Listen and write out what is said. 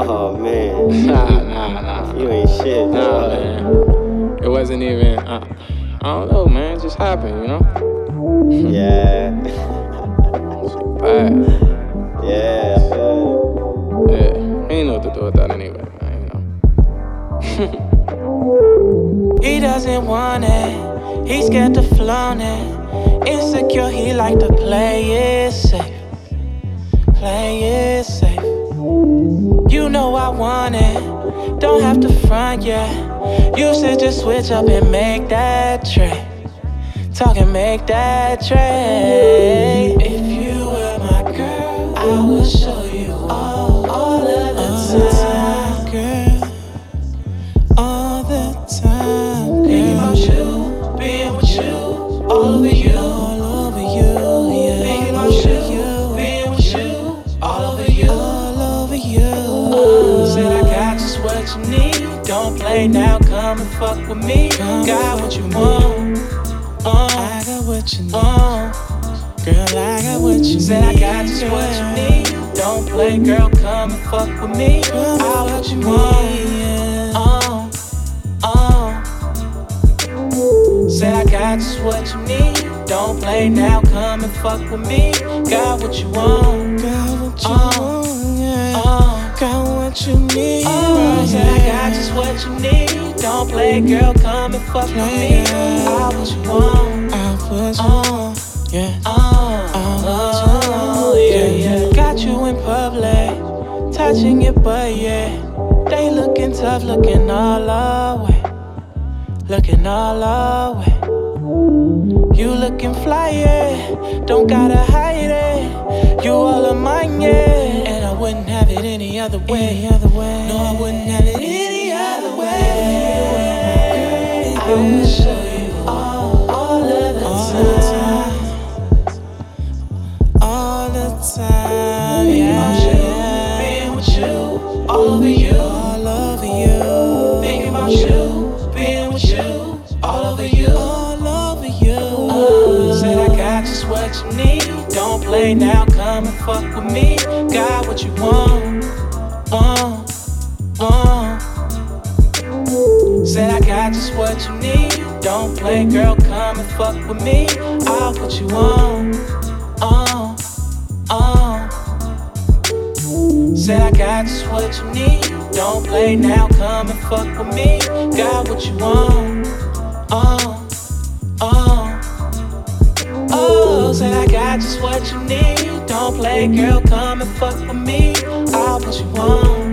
Oh man. Nah, nah, nah. You ain't shit. Nah, dog. man. It wasn't even. Uh, I don't know, man. It just happened, you know. Yeah. Bad. Yeah. I Yeah. He ain't know what to do with that anyway, man. You know. He doesn't want it, he's scared to flaunt it. Insecure, he like to play it safe. Play it safe. You know I want it, don't have to front yeah. You should just switch up and make that trade. Talk and make that trade. If you were my girl, I would show what you need. Don't play now, come and fuck with me. Got what you want. Uh, I got what you need. Uh, girl, I got what you Said I got just what you need. Don't play, girl, come and fuck with me. I what you want. Uh, uh. Said I got just what you need. Don't play now, come and fuck with me. Got what you want. Got what you want, yeah. Uh, got what you need. What you need. Don't play, girl, come and fuck with me. I what you want. I what you want, yeah. Uh, uh, yeah, yeah. Got you in public, touching your butt, yeah. They looking tough, looking all our way looking all our way. You looking fly, yeah. Don't gotta hide it. You all of mine, yeah. And I wouldn't have it any other way. Any Don't play now, come and fuck with me. Got what you want, want, got just what you need. Don't play, girl, come and fuck with me. I'll put you on, on, on. Said I got just what you need. Don't play now, come and fuck with me. Got what you want, on, on. Oh, said I got just what you need. Don't play, girl, come and fuck with me. I